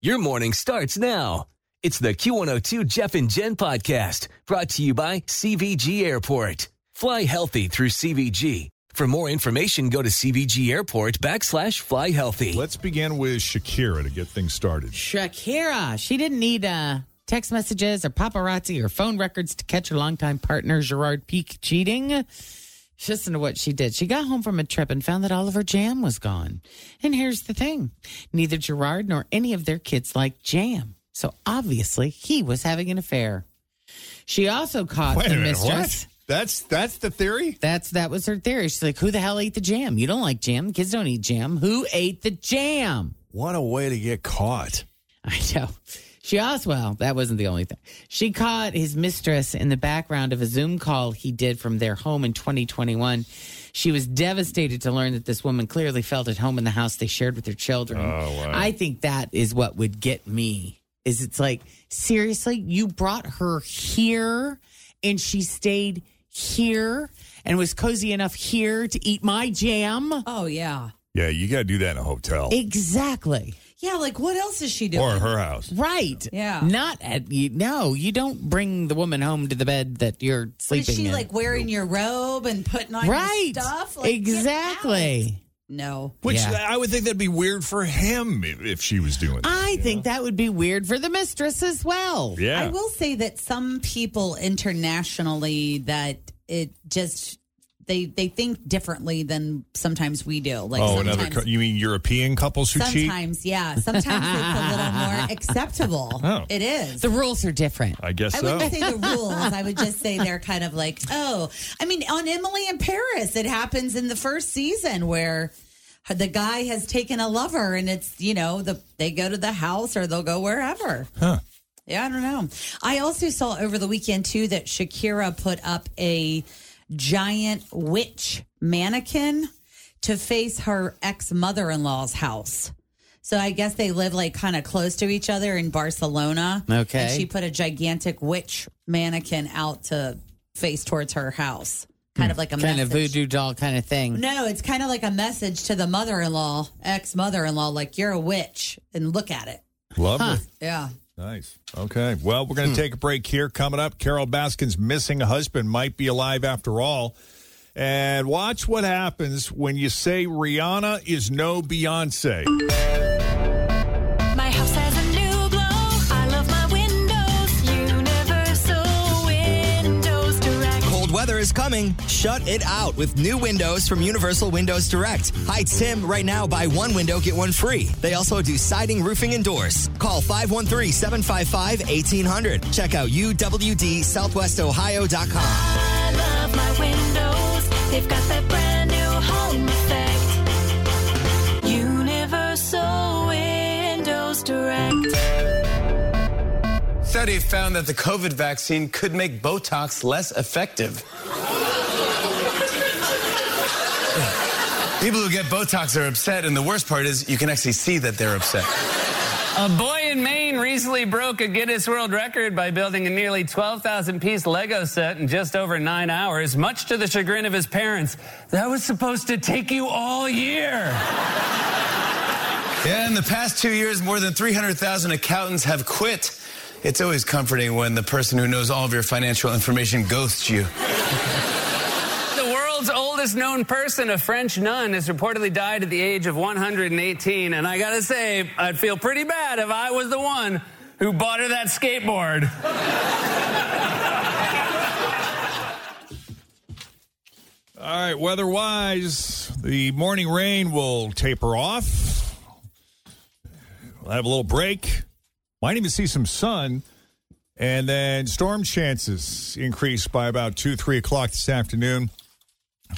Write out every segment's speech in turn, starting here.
Your morning starts now. It's the Q102 Jeff and Jen podcast brought to you by CVG Airport. Fly healthy through CVG. For more information, go to CVG Airport backslash fly healthy. Let's begin with Shakira to get things started. Shakira. She didn't need uh, text messages or paparazzi or phone records to catch her longtime partner, Gerard Pique, cheating. Listen to what she did. She got home from a trip and found that all of her jam was gone. And here's the thing neither Gerard nor any of their kids like jam. So obviously, he was having an affair. She also caught Wait the minute, mistress. what? That's that's the theory. That's that was her theory. She's like, "Who the hell ate the jam? You don't like jam. The Kids don't eat jam. Who ate the jam?" What a way to get caught. I know. She also, well, that wasn't the only thing. She caught his mistress in the background of a Zoom call he did from their home in 2021. She was devastated to learn that this woman clearly felt at home in the house they shared with their children. Oh, wow. I think that is what would get me. Is it's like, seriously, you brought her here and she stayed here and was cozy enough here to eat my jam? Oh yeah. Yeah, you got to do that in a hotel Exactly. Yeah, like what else is she doing? or her house. Right. Yeah. Not at you. No, you don't bring the woman home to the bed that you're But sleeping is she in. like wearing your robe and putting on right. your stuff? Like, exactly. No. Which Yeah. I would think that'd be weird for him if, if she was doing that. I think that would be weird for the mistress as well. yeah. I will say that some people internationally that it just they they think differently than sometimes we do. Like oh, sometimes, another. cou- You mean European couples who cheat? sometimes, yeah. Sometimes it's a little more acceptable. Oh. It is. The rules are different. I guess I so. wouldn't say the rules. I would just say they're kind of like, oh, I mean, on Emily in Paris, it happens in the first season where the guy has taken a lover, and it's you know the they go to the house or they'll go wherever. Huh. Yeah, I don't know. I also saw over the weekend too that Shakira put up a giant witch mannequin to face her ex mother in law's house. So I guess they live like kind of close to each other in Barcelona. Okay. And she put a gigantic witch mannequin out to face towards her house. Kind hmm. of like a Kind of voodoo doll kind of thing. No, it's kind of like a message to the mother in law, ex mother in law, like you're a witch and look at it. love Lovely. Yeah. Nice. Okay. Well, we're going to hmm. take a break here. Coming up, Carole Baskin's missing husband might be alive after all. And watch what happens when you say Rihanna is no Beyonce. Cold is coming. Shut it out with new windows from Universal Windows Direct. Hi, Tim. Right now, buy one window, get one free. They also do siding, roofing, and doors. Call 513 755 1800. Check out UWDSouthwestOhio.com. I love my windows. They've got that brand new home effect. Universal Windows Direct. Study found that the COVID vaccine could make Botox less effective. People who get Botox are upset, and the worst part is you can actually see that they're upset. A boy in Maine recently broke a Guinness World Record by building a nearly 12,000 piece Lego set in just over nine hours, much to the chagrin of his parents. That was supposed to take you all year. Yeah, in the past two years, more than 300,000 accountants have quit. It's always comforting when the person who knows all of your financial information ghosts you world's oldest known person, a French nun, has reportedly died at the age of 118. And I gotta say, I'd feel pretty bad if I was the one who bought her that skateboard. All right, weather wise, the morning rain will taper off. We'll have a little break. Might even see some sun. And then storm chances increase by about 2, 3 o'clock this afternoon.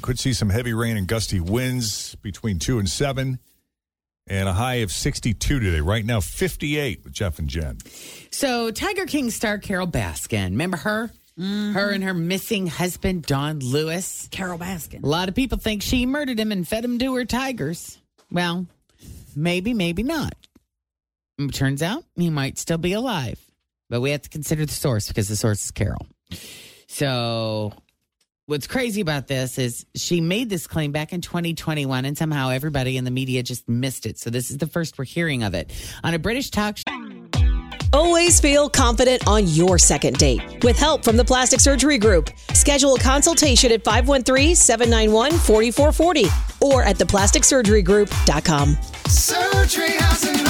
Could see some heavy rain and gusty winds between 2 and 7. And a high of 62 today. Right now, 58 with Jeff and Jen. So, Tiger King star Carole Baskin, remember her? Her and her missing husband, Don Lewis. Carole Baskin. A lot of people think she murdered him and fed him to her tigers. Well, maybe, maybe not. Mm, Turns out he might still be alive, but we have to consider the source because the source is Carole. So, what's crazy about this is she made this claim back in 2021, and somehow everybody in the media just missed it. So, this is the first we're hearing of it on a British talk show. Always feel confident on your second date. With help from the Plastic Surgery Group, schedule a consultation at 513-791-4440 or at theplasticsurgerygroup.com. Surgery has an art.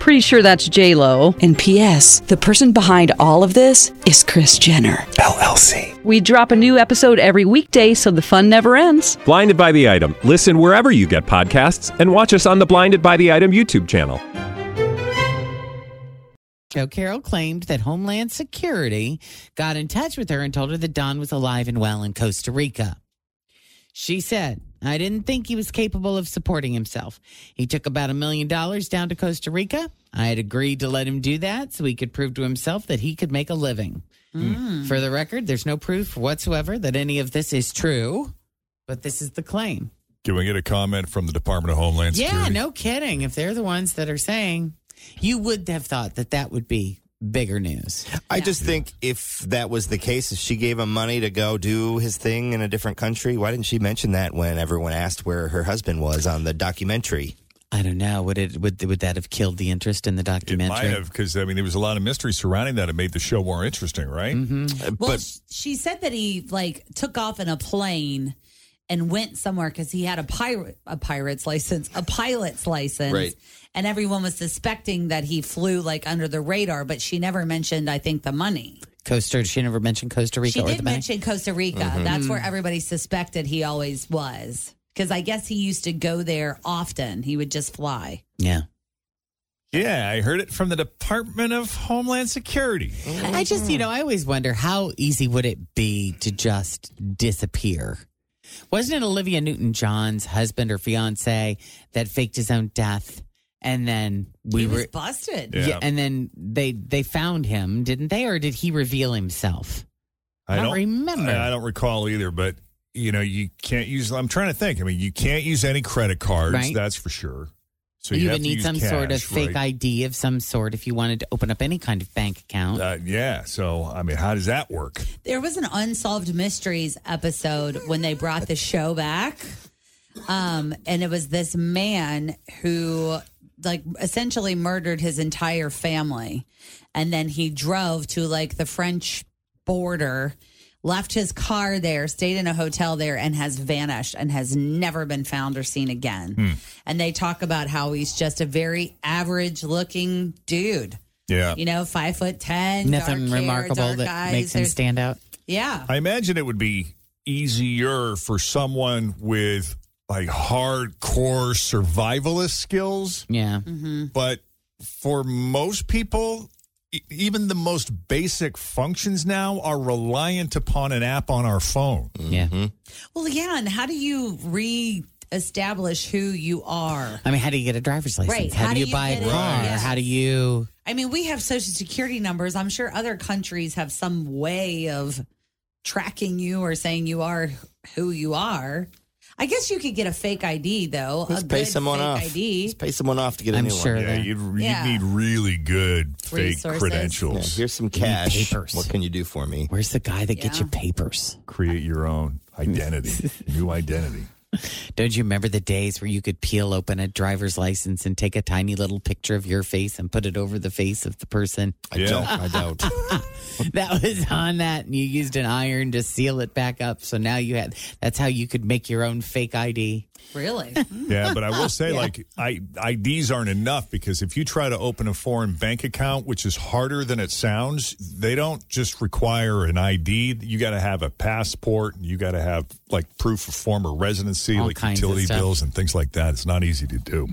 Pretty sure that's J Lo. And P.S. The person behind all of this is Kris Jenner. LLC. We drop a new episode every weekday, so the fun never ends. Blinded by the item. Listen wherever you get podcasts, and watch us on the Blinded by the Item YouTube channel. So Carole claimed that Homeland Security got in touch with her and told her that Don was alive and well in Costa Rica. She said, I didn't think he was capable of supporting himself. He took about a million dollars down to Costa Rica. I had agreed to let him do that so he could prove to himself that he could make a living. Mm. For the record, there's no proof whatsoever that any of this is true, but this is the claim. Can we get a comment from the Department of Homeland Security? Yeah, no kidding. If they're the ones that are saying, you would have thought that that would be bigger news. I just think if that was the case, if she gave him money to go do his thing in a different country, why didn't she mention that when everyone asked where her husband was on the documentary? I don't know. Would it would would that have killed the interest in the documentary? It might have, because, I mean, there was a lot of mystery surrounding that. It made the show more interesting, right? Mm-hmm. Well, but she said that he like took off in a plane and went somewhere because he had a pirate a pirate's license, a pilot's license, Right. And everyone was suspecting that he flew like under the radar. But she never mentioned, I think, the money. Costa. She never mentioned Costa Rica She or did the money. mention Costa Rica. Mm-hmm. That's where everybody suspected he always was. Because I guess he used to go there often. He would just fly. Yeah. Yeah, I heard it from the Department of Homeland Security. I just, you know, I always wonder how easy would it be to just disappear? Wasn't it Olivia Newton John's husband or fiance that faked his own death? And then we he were was busted. Yeah. yeah. and then they they found him, didn't they? Or did he reveal himself? I don't remember. I, I don't recall either, but you know, you can't use. I'm trying to think. I mean, you can't use any credit cards. Right. That's for sure. So you, you, would need use some sort of fake right? ID of some sort if you wanted to open up any kind of bank account. Uh, yeah. So I mean, how does that work? There was an unsolved mysteries episode when they brought the show back. Um, and it was this man who like essentially murdered his entire family. And then he drove to like the French border, left his car there, stayed in a hotel there, and has vanished and has never been found or seen again. Hmm. And they talk about how he's just a very average looking dude. Yeah. You know, five foot ten, Nothing dark hair, remarkable dark that eyes. makes him There's- stand out. Yeah. I imagine it would be easier for someone with like hardcore survivalist skills, Yeah. Mm-hmm. but for most people, e- even the most basic functions now are reliant upon an app on our phone. Yeah. Mm-hmm. Well, yeah, and how do you re-establish who you are? I mean, how do you get a driver's license? Right. How, How do do you you buy a car? Yes. How do you? I mean, we have social security numbers. I'm sure other countries have some way of tracking you or saying you are who you are. I guess you could get a fake ID though. Let's a pay good someone fake off. ID. Let's pay someone off to get a I'm new sure one. Yeah, you'd, you'd Yeah. need really good fake Resources. Yeah, credentials. here's some cash. papers. What can you do for me? Where's the guy that gets Yeah. you papers? Create your own identity, new identity. Don't you remember the days where you could peel open a driver's license and take a tiny little picture of your face and put it over the face of the person? I don't. I don't. that was on that, and you used an iron to seal it back up. So now you had that's how you could make your own fake ID. Really? Yeah, but I will say, Yeah. like, I, IDs aren't enough because if you try to open a foreign bank account, which is harder than it sounds, they don't just require an ID. You got to have a passport. and You got to have like proof of former residency, All like utility bills and things like that. It's not easy to do.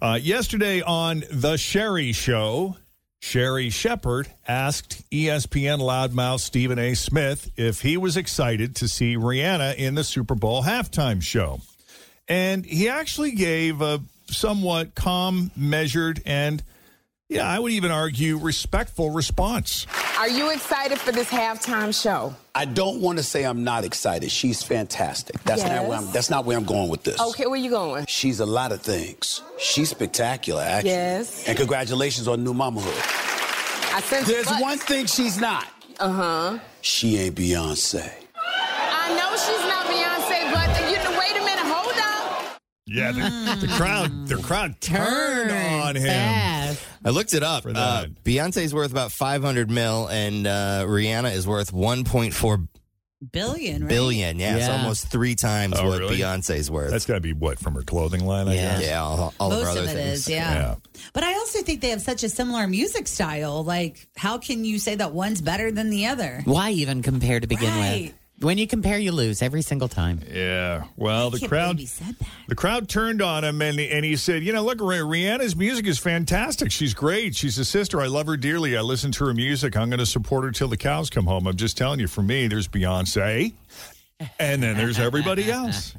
Uh, yesterday on the Sherri Show. Sherri Shepherd asked ESPN loudmouth Stephen A. Smith if he was excited to see Rihanna in the Super Bowl halftime show. And he actually gave a somewhat calm, measured, and yeah, I would even argue respectful response. Are you excited for this halftime show? I don't want to say I'm not excited. She's fantastic. That's not where I'm. That's not where I'm going with this. Okay, where you going? She's a lot of things. She's spectacular, actually. Yes. And congratulations on new mamahood. I sense There's but- one thing she's not. Uh huh. She ain't Beyonce. I know she's not Beyonce, but Yeah, the, the crowd, the crowd turned on him. I looked it up. Uh, Beyonce's worth about 500 mil, and uh, Rihanna is worth 1.4 Billion, right? billion. Yeah, it's Yeah. almost three times Oh, what really? Beyonce's worth. That's got to be what from her clothing line, I Yeah. guess. Yeah, all, all Most of her of other it things. is, yeah. But I also think they have such a similar music style. Like, how can you say that one's better than the other? Why even compare to begin Right. with? When you compare, you lose every single time. Yeah. Well, the crowd. He said that. The crowd turned on him and and he said, "You know, look, Rihanna's music is fantastic. She's great. She's a sister. I love her dearly. I listen to her music. I'm going to support her till the cows come home. I'm just telling you. For me, there's Beyonce, and then there's everybody else.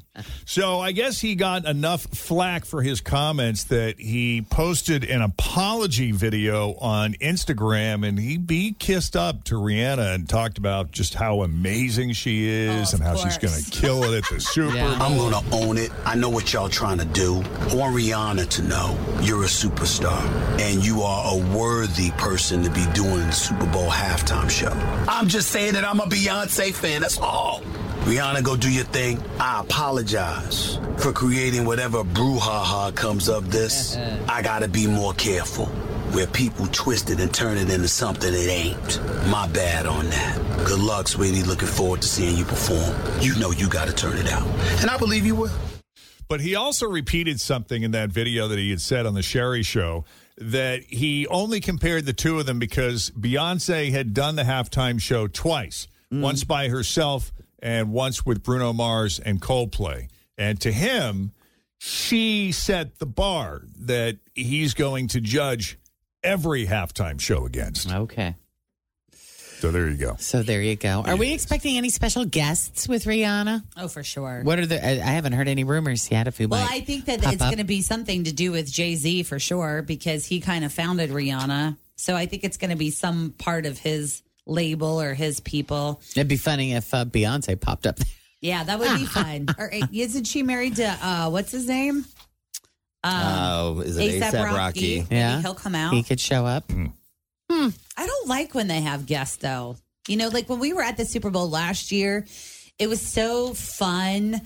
So I guess he got enough flack for his comments that he posted an apology video on Instagram and he, be kissed up to Rihanna and talked about just how amazing she is oh, and how she's going to kill it at the Super Bowl. I'm gonna own it. I know what y'all trying to do. I want Rihanna to know you're a superstar and you are a worthy person to be doing the Super Bowl halftime show. I'm just saying that I'm a Beyonce fan. That's all. Rihanna, go do your thing. I apologize for creating whatever brouhaha comes of this. Uh-uh. I gotta be more careful. Where people twist it and turn it into something it ain't. My bad on that. Good luck, sweetie. Looking forward to seeing you perform. You know you gotta turn it out. And I believe you will. But he also repeated something in that video that he had said on the Sherri show that he only compared the two of them because Beyonce had done the halftime show twice, mm. once by herself and once with Bruno Mars and Coldplay. And to him, she set the bar that he's going to judge every halftime show against. Okay. So there you go. So there you go. Are we expecting any special guests with Rihanna? Oh, for sure. What are the? I, I haven't heard any rumors yet. If we Well, might I think that it's going to be something to do with Jay Z for sure because he kind of founded Rihanna. So I think it's going to be some part of his label or his people. It'd be funny if uh, Beyonce popped up. Yeah, that would be fun. Or uh, isn't she married to uh, what's his name? Oh, is it A$AP ASAP Rocky. Rocky? Maybe Yeah. he'll come out. He could show up. Hmm. I don't like when they have guests though. You know, like when we were at the Super Bowl last year, it was so fun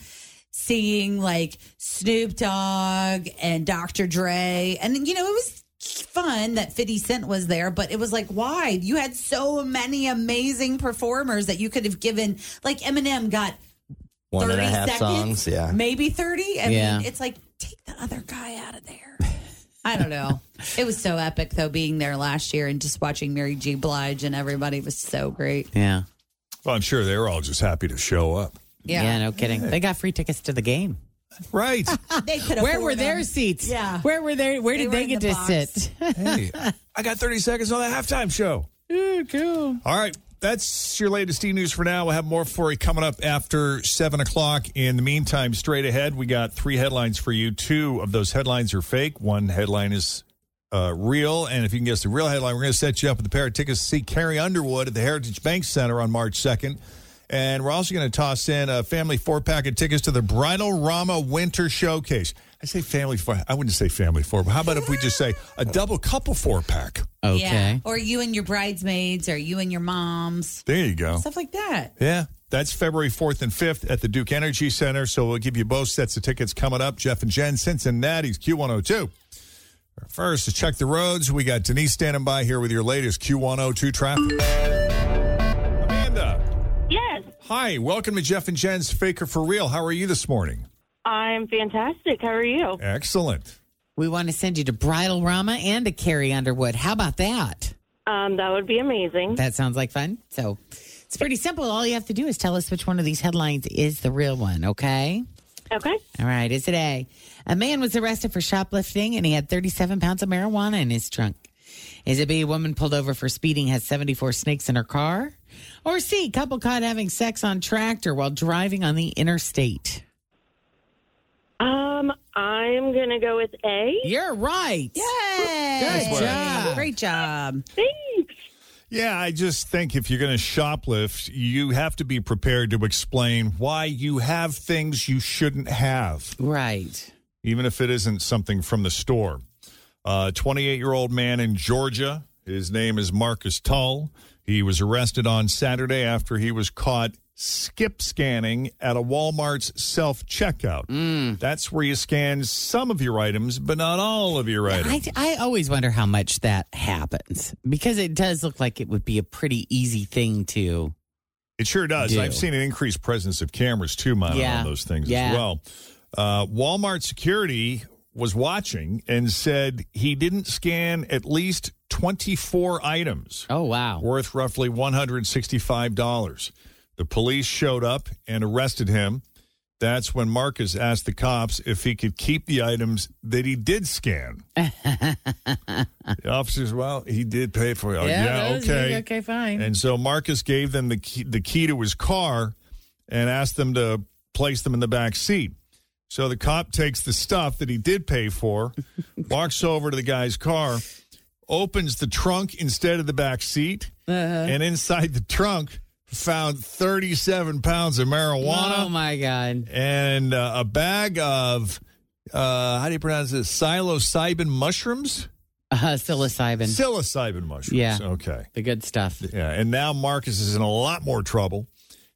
seeing like Snoop Dogg and Dr. Dre. And you know, it was fun that 50 Cent was there, but it was like, why? You had so many amazing performers that you could have given like Eminem got One and a 30 half seconds, songs. Yeah. Maybe 30. I Yeah. mean, it's like take the other guy out of there. I don't know. It was so epic though being there last year and just watching Mary J. Blige and everybody was so great. Yeah. Well, I'm sure they were all just happy to show up. Yeah. no kidding. They got free tickets to the game. Right. They could Where afford were their them. seats? Yeah. Where were they? Where They did were they get the to box. sit? Hey, I got 30 seconds on the halftime show. cool. All right. That's your latest E News for now. We'll have more for you coming up after 7 o'clock. In the meantime, straight ahead, we got three headlines for you. Two of those headlines are fake. One headline is uh, real. And if you can guess the real headline, we're going to set you up with a pair of tickets to see Carrie Underwood at the Heritage Bank Center on March 2nd. And we're also going to toss in a family four pack of tickets to the Bridal Rama Winter Showcase. I say family four. I wouldn't say family four, but how about if we just say a double couple four pack? Yeah. Or you and your bridesmaids or you and your moms. There you go. Stuff like that. Yeah, That's February 4th and 5th at the Duke Energy Center. So we'll give you both sets of tickets coming up. Jeff and Jen, Cincinnati's Q102. First, to check the roads, we got Denise standing by here with your latest Q102 traffic. Amanda. Yes, Hi, welcome to Jeff and Jen's Faker for Real. How are you this morning? I'm fantastic. How are you? Excellent. We want to send you to Bridal Rama and to Carrie Underwood. How about that? Um, that would be amazing. That sounds like fun. So it's pretty simple. All you have to do is tell us which one of these headlines is the real one, okay? Okay. All right. Is it A? A man was arrested for shoplifting and he had 37 pounds of marijuana in his trunk. Is it B? A woman pulled over for speeding has 74 snakes in her car? Or C? Couple caught having sex on tractor while driving on the interstate. Um, I'm gonna go with A. You're right. Yay! Good job. Great job. Thanks. Yeah, I just think if you're going to shoplift, you have to be prepared to explain why you have things you shouldn't have. Right. even if it isn't something from the store. A 28 year old man in Georgia. His name is Marcus Tull. He was arrested on Saturday after he was caught skip scanning at a Walmart's self checkout. That's where you scan some of your items, but not all of your I, items. I always wonder how much that happens because it does look like it would be a pretty easy thing to. It sure does. do. I've seen an increased presence of cameras too mounted Yeah. on those things Yeah. as well. Uh, Walmart security was watching and said he didn't scan at least 24 items. Oh, wow. Worth roughly $165. The police showed up and arrested him. That's when Marcus asked the cops if he could keep the items that he did scan. the officers, well, he did pay for it. Oh, yeah, those- okay. Okay, fine. And so Marcus gave them the key, the key to his car and asked them to place them in the back seat. So the cop takes the stuff that he did pay for, walks over to the guy's car, opens the trunk instead of the back seat, and inside the trunk found 37 pounds of marijuana Oh, my God. and uh, a bag of uh, how do you pronounce this? Psilocybin mushrooms? Uh, psilocybin. Psilocybin mushrooms. Yeah. Okay. the good stuff. Yeah, and now Marcus is in a lot more trouble.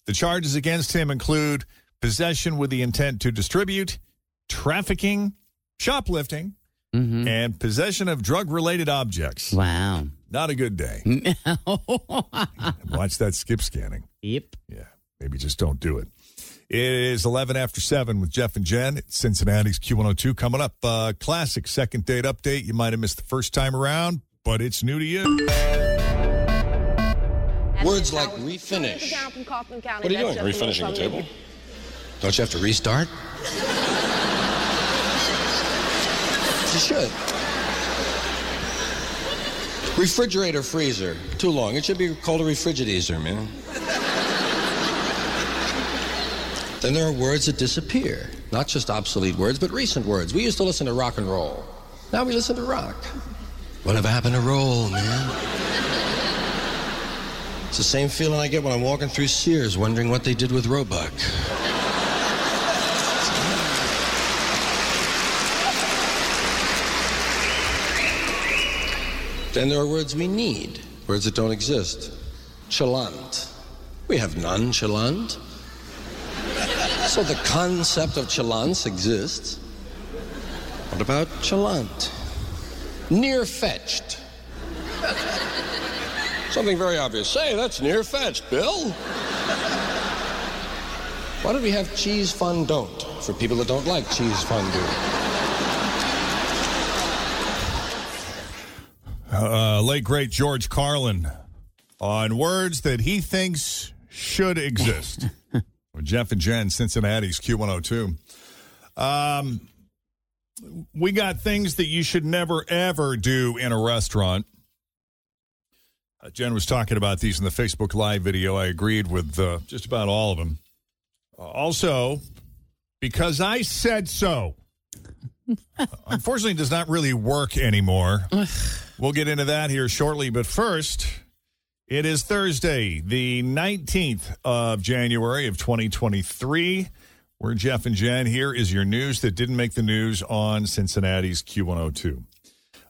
The charges against him include possession with the intent to distribute, trafficking, shoplifting, Mm-hmm. and possession of drug related objects. Wow. Not a good day. Watch that skip scanning. Yep. Yeah, maybe just don't do it. It is 11 after 7 with Jeff and Jen. It's Cincinnati's Q102 coming up. Uh, classic second date update. You might have missed the first time around, but it's new to you. Words like refinish. What are you doing? Refinishing the table? Don't you have to restart? you should. Refrigerator freezer. Too long. It should be called a refrigerator, man. then there are words that disappear. Not just obsolete words, but recent words. We used to listen to rock and roll. Now we listen to rock. Whatever happened to roll, man? It's the same feeling I get when I'm walking through Sears wondering what they did with Roebuck. Then there are words we need, words that don't exist. Chalant. We have none chalant. So the concept of chalance exists. What about chalant? Near fetched. Something very obvious. Say, that's near fetched, Bill. Why don't we have cheese fondant for people that don't like cheese fondue? Uh, late great George Carlin on words that he thinks should exist. Jeff and Jen, Cincinnati's Q102. Um, we got things that you should never, ever do in a restaurant. Uh, Jen was talking about these in the Facebook Live video. I agreed with uh, just about all of them. Uh, also, because I said so. Unfortunately, it does not really work anymore. we'll get into that here shortly. But first, it is Thursday, the 19th of January of 2023. We're Jeff and Jen. Here is your news that didn't make the news on Cincinnati's Q102.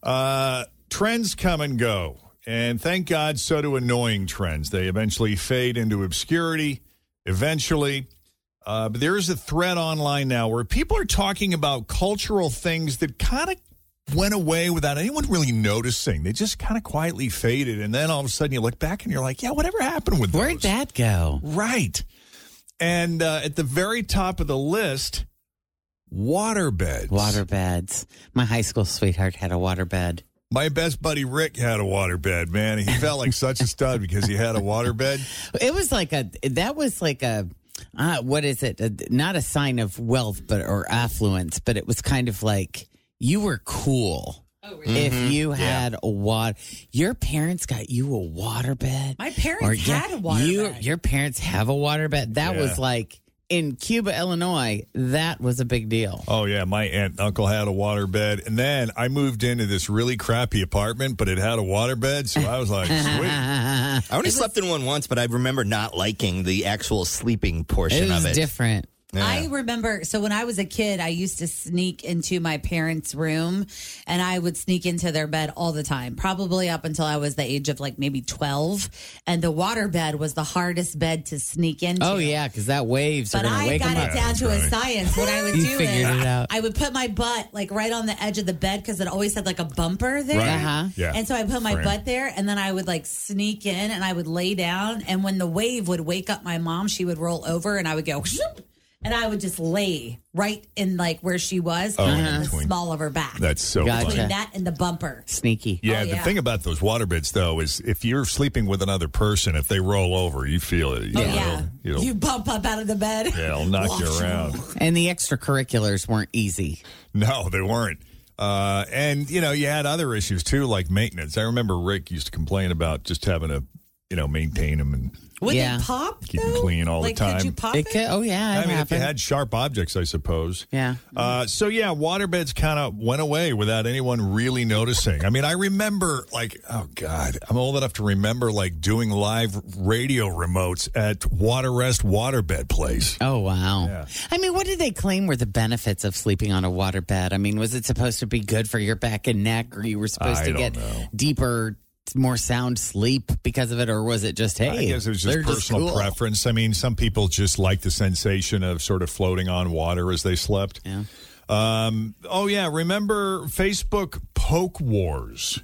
Uh, trends come and go. And thank God, so do annoying trends. They eventually fade into obscurity eventually. Uh, but there is a thread online now where people are talking about cultural things that kind of went away without anyone really noticing. They just kind of quietly faded. And then all of a sudden you look back and you're like, yeah, whatever happened with Where'd those? that go? Right. And uh, at the very top of the list, waterbeds. Waterbeds. My high school sweetheart had a waterbed. My best buddy Rick had a waterbed, man. He felt like such a stud because he had a waterbed. It was like a that was like a uh, what is it? A, not a sign of wealth, but or affluence, but it was kind of like you were cool. If Mm-hmm. you had a water, your parents got you a waterbed. My parents Or had a waterbed. You, your parents have a waterbed. That Yeah. was like in Cuba, Illinois. That was a big deal. Oh yeah, my aunt and uncle had a water bed, and then I moved into this really crappy apartment, but it had a water bed, so I was like, sweet. I only slept in one once, but I remember not liking the actual sleeping portion It was of it. It's different. Yeah. I remember, so when I was a kid, I used to sneak into my parents' room and I would sneak into their bed all the time, probably up until I was the age of like maybe 12. And the water bed was the hardest bed to sneak into. Oh yeah, because that waves are But going to I wake got them it up. down to a science. What I would do figured is it out. I would put my butt like right on the edge of the bed because it always had like a bumper there. Right. Uh-huh. Yeah. And so I put my Frame. butt there and then I would like sneak in and I would lay down. And when the wave would wake up my mom, she would roll over and I would go, "Whoop," and I would just lay right in like where she was Oh, in in the between. small of her back. That's so Gotcha. funny. Between that and the bumper. Sneaky. Yeah, Oh, the yeah. thing about those waterbeds though is if you're sleeping with another person, if they roll over, you feel it. You Oh, know, yeah. It'll, You bump up out of the bed. yeah, it'll knock you around. And the extracurriculars weren't easy. No, they weren't. Uh, and you know, you had other issues too, like maintenance. I remember Rick used to complain about just having to, you know, maintain them and Would Yeah. it pop? keep them though? clean all like, the time. Could you pop It it? could, oh yeah, it I mean, if you happened. had sharp objects, I suppose. yeah. Uh, so yeah, waterbeds kind of went away without anyone really noticing. I mean, I remember like, oh god, I'm old enough to remember like doing live radio remotes at Water Rest Waterbed Place. Oh wow! Yeah. I mean, what did they claim were the benefits of sleeping on a water bed? I mean, was it supposed to be good for your back and neck, or you were supposed I to don't get know. deeper, more sound sleep because of it, or was it just hey? I guess it was just personal cool? preference. I mean, some people just like the sensation of sort of floating on water as they slept. Yeah. Um, oh yeah, remember Facebook poke wars?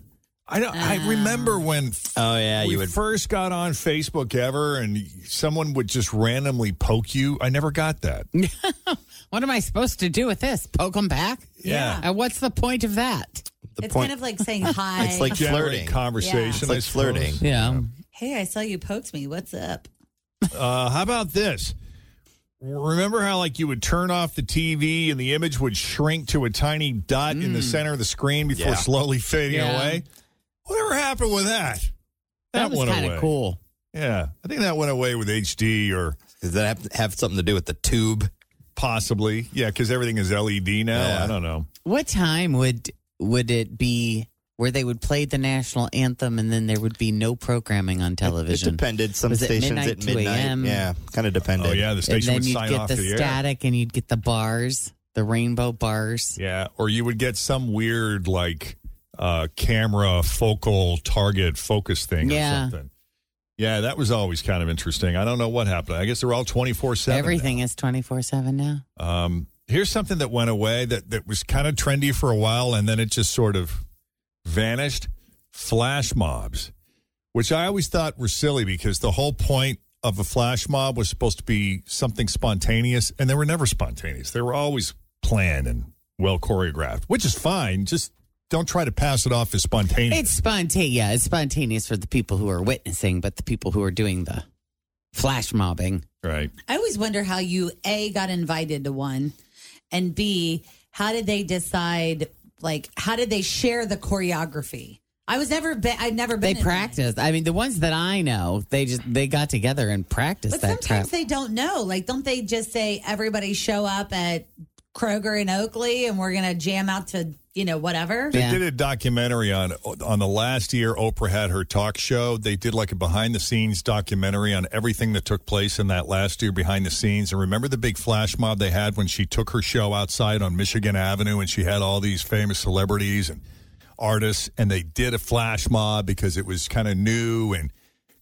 I don't, I remember when Oh yeah, you would. first got on Facebook ever, and someone would just randomly poke you. I never got that. What am I supposed to do with this? Poke them back? Yeah. And what's the point of that? The it's point- kind of like saying hi. It's like Generate flirting. conversation. It's like flirting. Yeah. hey, I saw you poked me. What's up? Uh, how about this? Remember how like you would turn off the TV and the image would shrink to a tiny dot in the center of the screen before Yeah. slowly fading Yeah. away? Whatever happened with that? That, was went kind away. of cool. Yeah, I think that went away with HD or Does that have, have something to do with the tube? possibly. Yeah, because everything is LED now. Yeah. I don't know. What time would would it be where they would play the national anthem and then there would be no programming on television. It television? depended. Some Was it stations midnight, at midnight. Yeah, kind of depended. Oh yeah, the station and station then would you'd sign get off the the air. static and you'd get the bars, the rainbow bars. Yeah, or you would get some weird like uh camera focal target focus thing Yeah. or something. Yeah, that was always kind of interesting. I don't know what happened. I guess they're all twenty four seven. Everything is twenty four seven now. Um, here's something that went away that, that was kind of trendy for a while and then it just sort of vanished. Flash mobs, which I always thought were silly because the whole point of a flash mob was supposed to be something spontaneous, and they were never spontaneous. They were always planned and well choreographed, which is fine. Just don't try to pass it off as spontaneous. It's spontaneous. Yeah, it's spontaneous for the people who are witnessing, but the people who are doing the flash mobbing. right. I always wonder how you A got invited to one and B, how did they decide like how did they share the choreography? I was never been I'd never been They practiced. I mean, the ones that I know, they just they got together and practiced But that sometimes crap. they don't know. Like don't they just say everybody show up at Kroger in Oakley and we're going to jam out to, you know, whatever? They did a documentary on on the last year Oprah had her talk show. They did like a behind the scenes documentary on everything that took place in that last year behind the scenes. And remember the big flash mob they had when she took her show outside on Michigan Avenue and she had all these famous celebrities and artists and they did a flash mob because it was kind of new and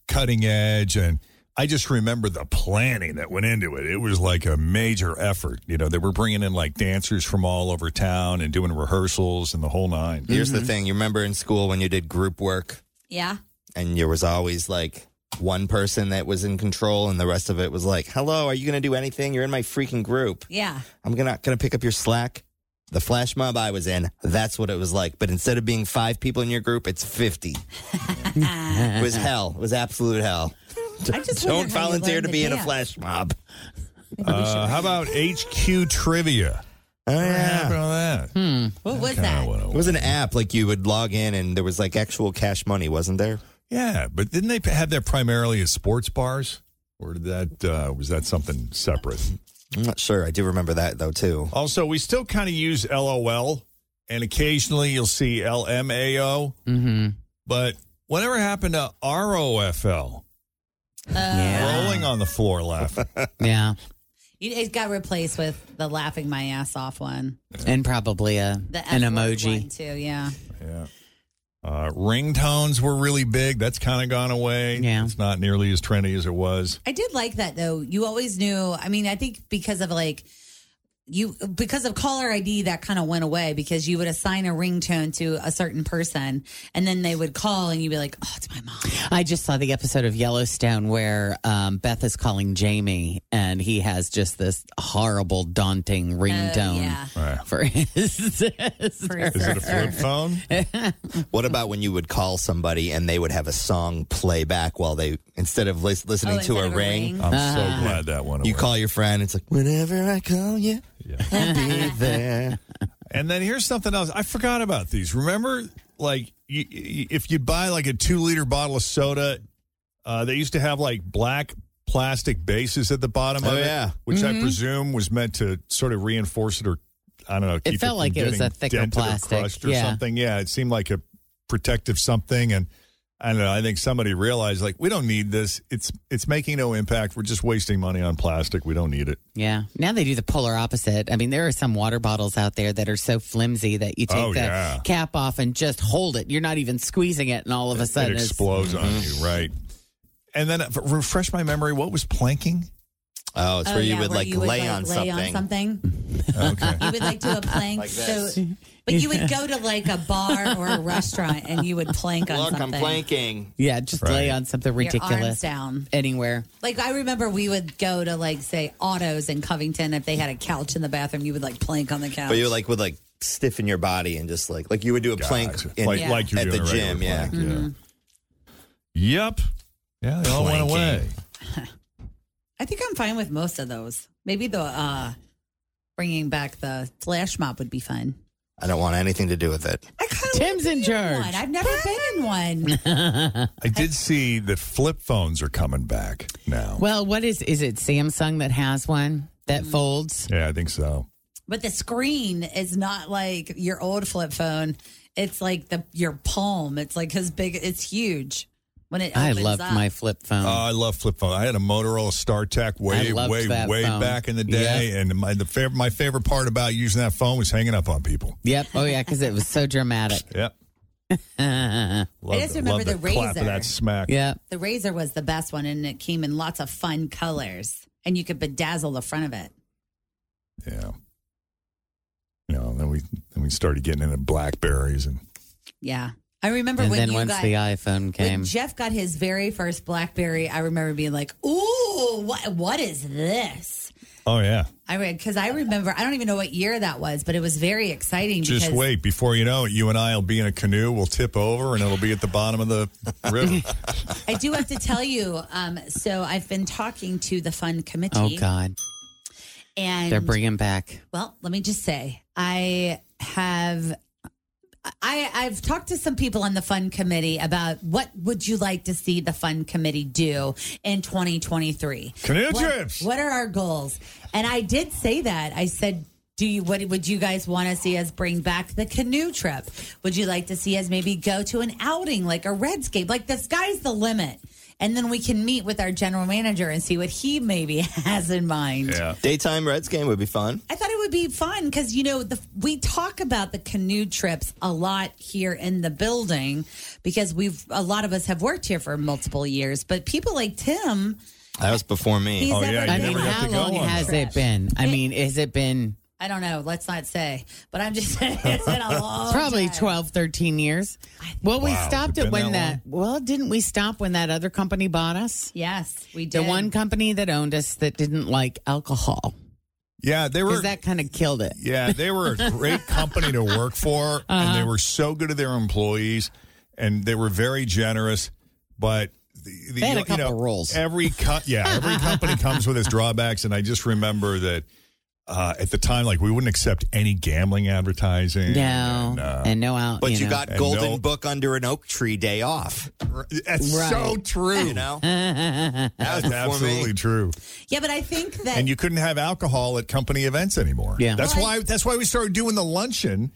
cutting edge and I just remember the planning that went into it. It was like a major effort. You know, they were bringing in like dancers from all over town and doing rehearsals and the whole nine. Here's the mm-hmm. thing. You remember in school when you did group work Yeah. and there was always like one person that was in control and the rest of it was like, hello, are you going to do anything? You're in my freaking group. Yeah. I'm gonna gonna pick up your slack. The flash mob I was in, that's what it was like. But instead of being five people in your group, it's 50. it was hell. It was absolute hell. I just Don't wondered how you volunteer to to be in a flash mob. Uh, how about HQ trivia? Oh, What yeah. happened on that? Hmm. What was Kinda that? went It was an app like you would log in and there was like actual cash money, wasn't there? Yeah, but didn't they have that primarily as sports bars, or did that uh, was that something separate? I'm not sure. I do remember that though too. Also, we still kind of use LOL, and occasionally you'll see LMAO. Mm-hmm. But whatever happened to ROFL? Yeah. Rolling on the floor laughing. Yeah. You- It got replaced with the laughing my ass off one. And probably a The an F-word emoji. one, too. Yeah. yeah. Uh, ringtones were really big. That's kind of gone away. Yeah. It's not nearly as trendy as it was. I did like that though. You always knew. I mean, I think because of like you because of caller ID that kind of went away because you would assign a ringtone to a certain person and then they would call and you'd be like, "Oh, it's my mom." I just saw the episode of Yellowstone where um, Beth is calling Jamie, and he has just this horrible, daunting ringtone yeah. Right. for his. For Is it a flip phone? What about when you would call somebody and they would have a song play back while they instead of lis- listening Oh, to a of a ring? ring? I'm so glad that went away. You call your friend. It's like whenever I call you, Yeah. Be there. And then here's something else. I forgot about these. Remember, like, you, you, if you buy like a two liter bottle of soda, uh, they used to have like black plastic bases at the bottom of Oh, it, yeah. which I presume was meant to sort of reinforce it or, I don't know, keep felt from like it was a thicker dented or plastic. crushed or Yeah. something. Yeah, it seemed like a protective something. And I don't know. I think somebody realized like we don't need this. It's it's making no impact. We're just wasting money on plastic. We don't need it. Yeah. Now they do the polar opposite. I mean, there are some water bottles out there that are so flimsy that you take Oh, the yeah. cap off and just hold it. You're not even squeezing it, and all of a sudden it it's- explodes on you, right? And then uh, refresh my memory. What was planking? Oh, it's Oh, where you would where like you would, lay like, on lay something. on something. Okay. You would like do a plank. Like so, this. But you would go to like a bar or a restaurant and you would plank on Look, I'm something. planking. Yeah, just lay on something Your arms ridiculous down. anywhere. Like I remember we would go to like say autos in Covington if they had a couch in the bathroom, you would like plank on the couch. But you like would like stiffen your body and just like like you would do a plank Gotcha. in, like Yeah. like you're at the doing a regular gym. Yeah. plank, Mm-hmm. Yep. Yeah, they all went Planking. away. I think I'm fine with most of those. Maybe the uh bringing back the flash mob would be fun. I don't want anything to do with it. I Tim's in charge. one. I've never been in one. I did see that flip phones are coming back now. Well, what is is it Samsung that has one that Mm-hmm. folds? Yeah, I think so. But the screen is not like your old flip phone. It's like the your palm. It's like as big. It's huge when it. I opens loved up. my flip phone. Oh, I love flip phone. I had a Motorola StarTAC way, way, way phone. back in the day, and my the fav- my favorite part about using that phone was hanging up on people. yep. Oh yeah, because it was so dramatic. Yep. yeah. Love just the- remember love the clap of Razr. that smack. Yep. The Razr was the best one, and it came in lots of fun colors, and you could bedazzle the front of it. Yeah. You know, then we then we started getting into Blackberries and Yeah, I remember And when then you once got the iPhone came, when Jeff got his very first BlackBerry. I remember being like, "Ooh, what what is this?" oh yeah. I read because I remember. I don't even know what year that was, but it was very exciting. Just because wait before you know it. You and I will be in a canoe. We'll tip over and it'll be at the bottom of the river. I do have to tell you. Um, so I've been talking to the fund committee. oh god, and they're bringing back. Well, let me just say, I have. I, I've talked to some people on the fund committee about what would you like to see the fund committee do in 2023. Canoe What- trips. What are our goals? And I did say that. I said, "Do you? What would you guys want to see us bring back the canoe trip? Would you like to see us maybe go to an outing like a Reds game? Like the sky's the limit." And then we can meet with our general manager and see what he maybe has in mind. Yeah. Daytime Reds game would be fun. I thought it would be fun because you know the, we talk about the canoe trips a lot here in the building because we've a lot of us have worked here for multiple years, but people like Tim. That was before me. He's Oh, yeah, I mean, how long has it been? I mean, has it been I don't know. Let's not say, but I'm just saying it's been a long probably time. 12, 13 years? Well, we Wow, stopped has it it been when that that, well, didn't we stop when that other company bought us? Yes, we did. The one company that owned us that didn't like alcohol. Yeah, they were. Because that kind of killed it. Yeah, they were a great company to work for, and Uh-huh. they were so good to their employees, and they were very generous. But the, the, They had a you couple know, rules. Every co- yeah, every company comes with its drawbacks, and I just remember that uh, at the time, like we wouldn't accept any gambling advertising. No, and, uh, and no out. But you, know. got And Golden no- Book under an oak tree day off. That's so true. You know, That's before me. absolutely true. Yeah, but I think that And you couldn't have alcohol at company events anymore. Yeah. that's Well, why. That's why we started doing the luncheon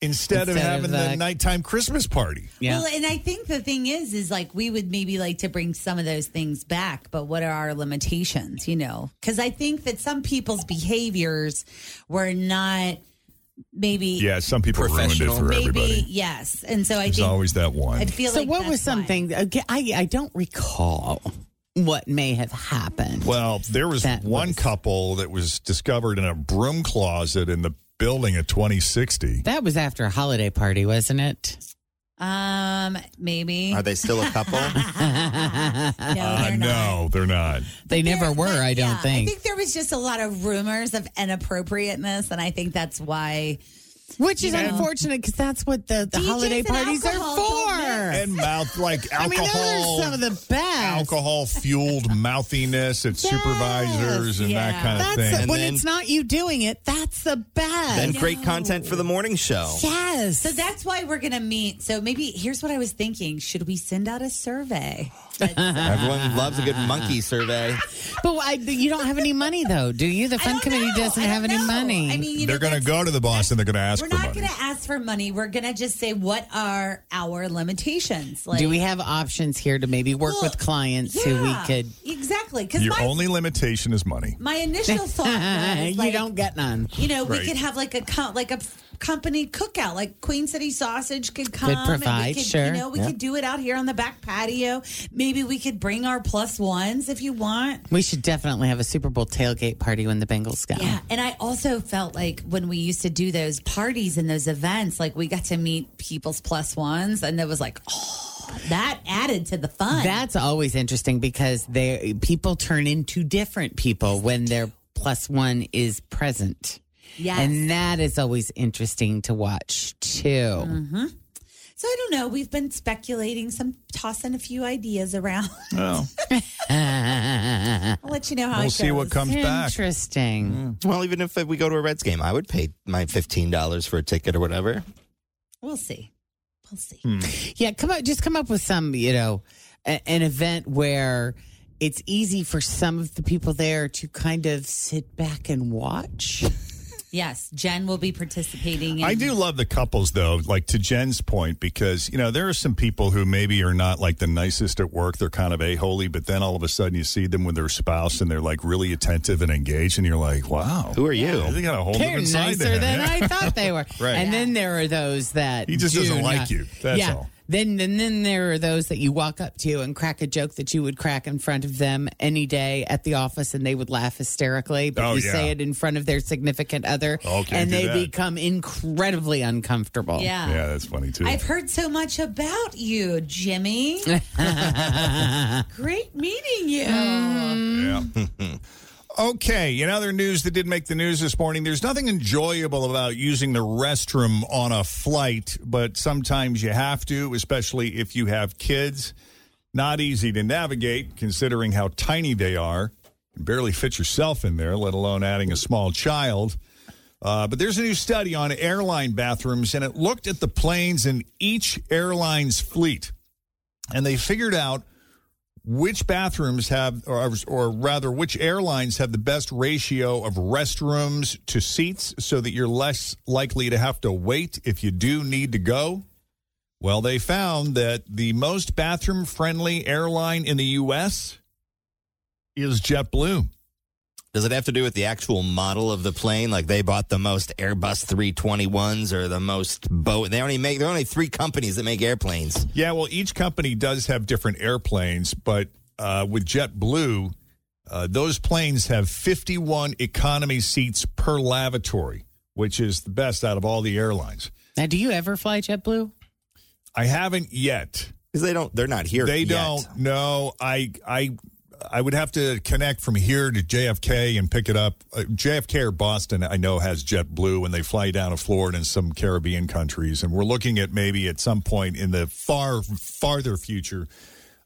instead, of Instead of having the- the nighttime Christmas party. Yeah. Well, and I think the thing is, is like we would maybe like to bring some of those things back, but what are our limitations, you know? Because I think that some people's behaviors were not maybe, Yeah, some people ruined it for maybe, everybody. yes. And so I There's think always that one. I feel so like what was something again, I I don't recall what may have happened. Well, there was one was- couple that was discovered in a broom closet in the building a 2060. that was after a holiday party, wasn't it? Um, maybe. Are they still a couple? no, Uh, they're not. no, they're not. They never were, I don't Yeah, think. I think there was just a lot of rumors of inappropriateness, and I think that's why. Which is You know. unfortunate because that's what the, the DJs holiday parties are for. And mouth like alcohol. I mean, those alcohol. are some of the best. Alcohol fueled mouthiness at supervisors and that yeah. kind of thing. the- And when then- it's not you doing it, that's the best. then great content for the morning show. yes. So that's why we're going to meet. So maybe here's what I was thinking: Should we send out a survey? Everyone loves a good monkey survey. but I, you don't have any money though, do you? The fund committee know. doesn't I have any know. money. I mean, you they're going to go to the boss and they're going to ask We're not going to ask for money. We're going to just say what are our limitations. Like, do we have options here to maybe work Well, with clients who we could? exactly because Your my only limitation is money. my initial thought was you don't get none. You know, we could have like a co- like a f- company cookout, like Queen City Sausage could come. and provide, we could, sure. You know, we Yeah. could do it out here on the back patio. Maybe we could bring our plus ones if you want. We should definitely have a Super Bowl tailgate party when the Bengals go. Yeah, and I also felt like when we used to do those parties and those events, like we got to meet people's plus ones, and it was like, oh, that added to the fun. That's always interesting because they people turn into different people when their plus one is present. Yes. And that is always interesting to watch too. Mm-hmm. So I don't know. We've been speculating, some tossing a few ideas around. Well, I'll let you know how we'll it see what goes. comes back. Interesting. Well, even if we go to a Reds game, I would pay my fifteen dollars for a ticket or whatever. We'll see. We'll see. Hmm. Yeah, come up just come up with some, you know, a, an event where it's easy for some of the people there to kind of sit back and watch. Yes, Jen will be participating. In, I do love the couples though, like to Jen's point, because you know there are some people who maybe are not like the nicest at work. They're kind of a holy, but then all of a sudden you see them with their spouse and they're like really attentive and engaged, and you're like, wow, Who are you? They got a whole They're side nicer him. than I thought they were. Right. And then there are those that He just do doesn't like you. That's yeah. all. Then and then there are those that you walk up to and crack a joke that you would crack in front of them any day at the office and they would laugh hysterically, but Oh, you yeah. say it in front of their significant other Oh, and they that. become incredibly uncomfortable. Yeah. Yeah, that's funny too. I've heard so much about you, Jimmy. Great meeting you. Mm-hmm. Yeah. okay, in other news that did make the news this morning, there's nothing enjoyable about using the restroom on a flight, but sometimes you have to, especially if you have kids. Not easy to navigate considering how tiny they are. You barely fit yourself in there, let alone adding a small child. Uh, but there's a new study on airline bathrooms, and it looked at the planes in each airline's fleet. And they figured out which bathrooms have, or, or rather, which airlines have the best ratio of restrooms to seats so that you're less likely to have to wait if you do need to go. Well, they found that the most bathroom friendly airline in the U.S. is JetBlue. Does it have to do with the actual model of the plane? Like they bought the most Airbus 321s or the most boat? They only make there are only three companies that make airplanes. Yeah, well, each company does have different airplanes, but uh, with JetBlue, uh, those planes have 51 economy seats per lavatory, which is the best out of all the airlines. Now, do you ever fly JetBlue? I haven't yet. Because they don't, they're not here. They yet. don't. No, I, I, I would have to connect from here to JFK and pick it up. Uh, JFK or Boston, I know has JetBlue, and they fly down to Florida and some Caribbean countries. And we're looking at maybe at some point in the far, farther future,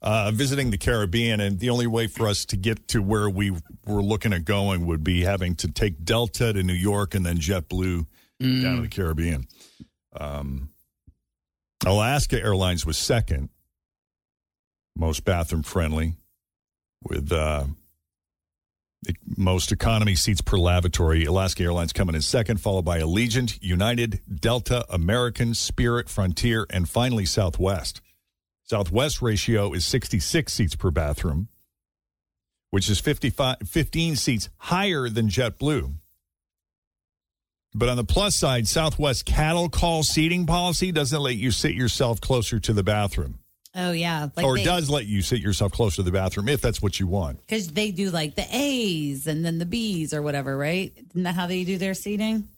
uh, visiting the Caribbean. And the only way for us to get to where we were looking at going would be having to take Delta to New York and then JetBlue down to the Caribbean. Um, Alaska Airlines was second, most bathroom friendly, with uh, the most economy seats per lavatory. Alaska Airlines coming in second, followed by Allegiant, United, Delta, American, Spirit, Frontier, and finally Southwest. Southwest ratio is 66 seats per bathroom, which is 55, 15 seats higher than JetBlue. But on the plus side, Southwest cattle call seating policy doesn't let you sit yourself closer to the bathroom. Oh yeah, or they, does let you sit yourself close to the bathroom if that's what you want. because they do like the A's and then the B's or whatever, right? Isn't that how they do their seating?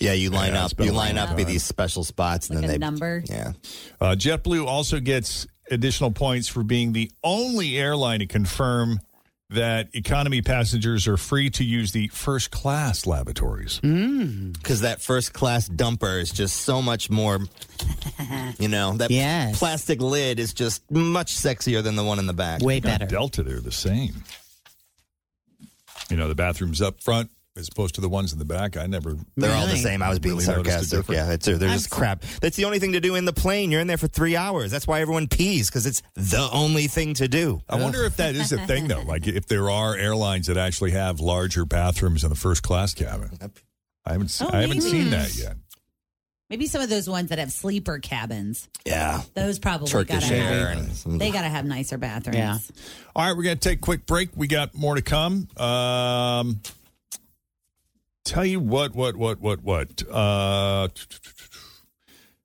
Yeah, you line Yeah, up. You line long up in these special spots, and then a they number? Yeah, Uh, JetBlue also gets additional points for being the only airline to confirm that economy passengers are free to use the first class lavatories. Mm. because that first class dumper is just so much more. You know that Yes. plastic lid is just much sexier than the one in the back. Way Now, better. Delta, they're the same. You know, the bathrooms up front as opposed to the ones in the back. I never. They're all the same. I was being Really sarcastic. difference? Yeah, it's, they're just I'm- crap. That's the only thing to do in the plane. You're in there for three hours. That's why everyone pees because it's the only thing to do. I wonder if that is a thing, though. Like, if there are airlines that actually have larger bathrooms in the first class cabin. I haven't. Oh, I haven't maybe. seen that yet. Maybe some of those ones that have sleeper cabins. Yeah, Those probably Turkish gotta air have. and They gotta have nicer bathrooms. Yeah. All right, we're going to take a quick break. We got more to come. Um, tell you what, what, what, what, what. Uh,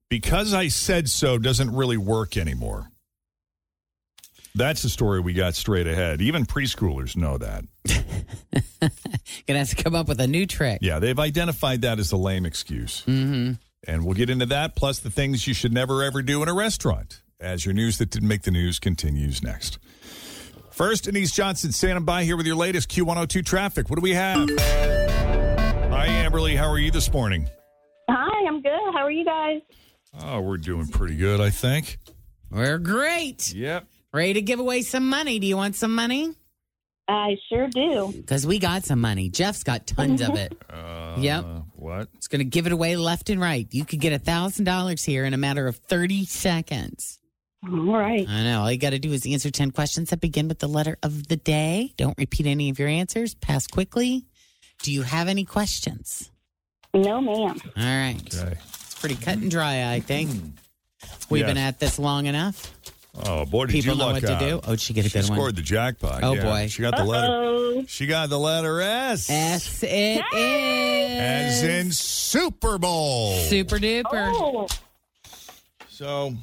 because I said so doesn't really work anymore. That's the story we got straight ahead. Even preschoolers know that. Gonna have to come up with a new trick. Yeah, they've identified that as a lame excuse. Mm-hmm. And we'll get into that, plus the things you should never ever do in a restaurant, as your news that didn't make the news continues next. First, Denise Johnson standing by here with your latest Q102 traffic. What do we have? Hi, Amberly. How are you this morning? Hi, I'm good. How are you guys? Oh, we're doing pretty good, I think. We're great. Yep. Ready to give away some money. Do you want some money? I sure do. Because we got some money. Jeff's got tons of it. Uh, Yep. What? It's going to give it away left and right. You could get a $1,000 here in a matter of 30 seconds. All right. I know. All you got to do is answer 10 questions that begin with the letter of the day. Don't repeat any of your answers. Pass quickly. Do you have any questions? No, ma'am. All right. Okay. It's pretty cut and dry, I think. Hmm. We've Yes. been at this long enough. Oh boy, did People you know luck what to out. do. Oh, did she get a She good one? scored the jackpot. Oh, yeah. boy. She got the letter. Oh, She got the letter S. S it is. As in Super Bowl. Super duper. oh. So